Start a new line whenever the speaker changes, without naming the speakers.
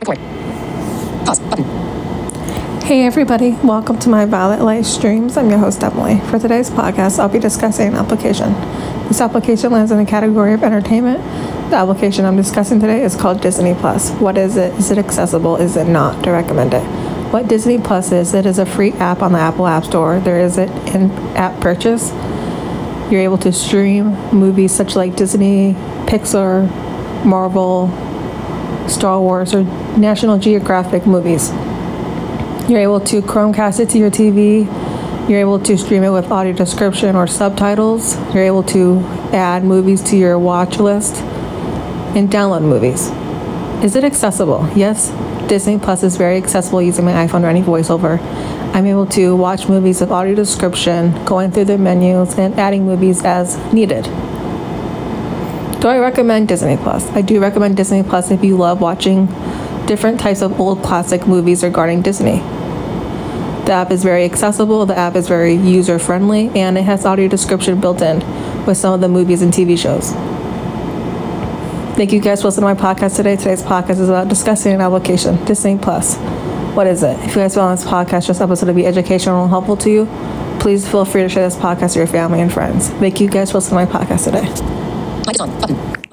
Record. Pause. Button.
Hey everybody, welcome to my Violet Light streams. I'm your host Emily. For today's podcast, I'll be discussing an application. This application lands in the category of entertainment. The application I'm discussing today is called Disney Plus. What is it? Is it accessible? Is it not? To recommend it. What Disney Plus is, it is a free app on the Apple App Store. There is an in-app purchase. You're able to stream movies such like Disney, Pixar, Marvel, Star Wars, or National Geographic movies. You're able to Chromecast it to your TV. You're able to stream it with audio description or subtitles. You're able to add movies to your watch list and download movies. Is it accessible? Yes, Disney Plus is very accessible using my iPhone or any voiceover. I'm able to watch movies with audio description, going through the menus, and adding movies as needed. Do I recommend Disney Plus? I do recommend Disney Plus if you love watching different types of old classic movies regarding Disney. The app is very accessible, the app is very user friendly, and it has audio description built in with some of the movies and TV shows. Thank you guys for listening to my podcast today. Today's podcast is about discussing an application, Disney Plus. What is it? If you guys found this podcast, this episode to be educational and helpful to you, please feel free to share this podcast with your family and friends. Thank you guys for listening to my podcast today.
Mic is on. Button.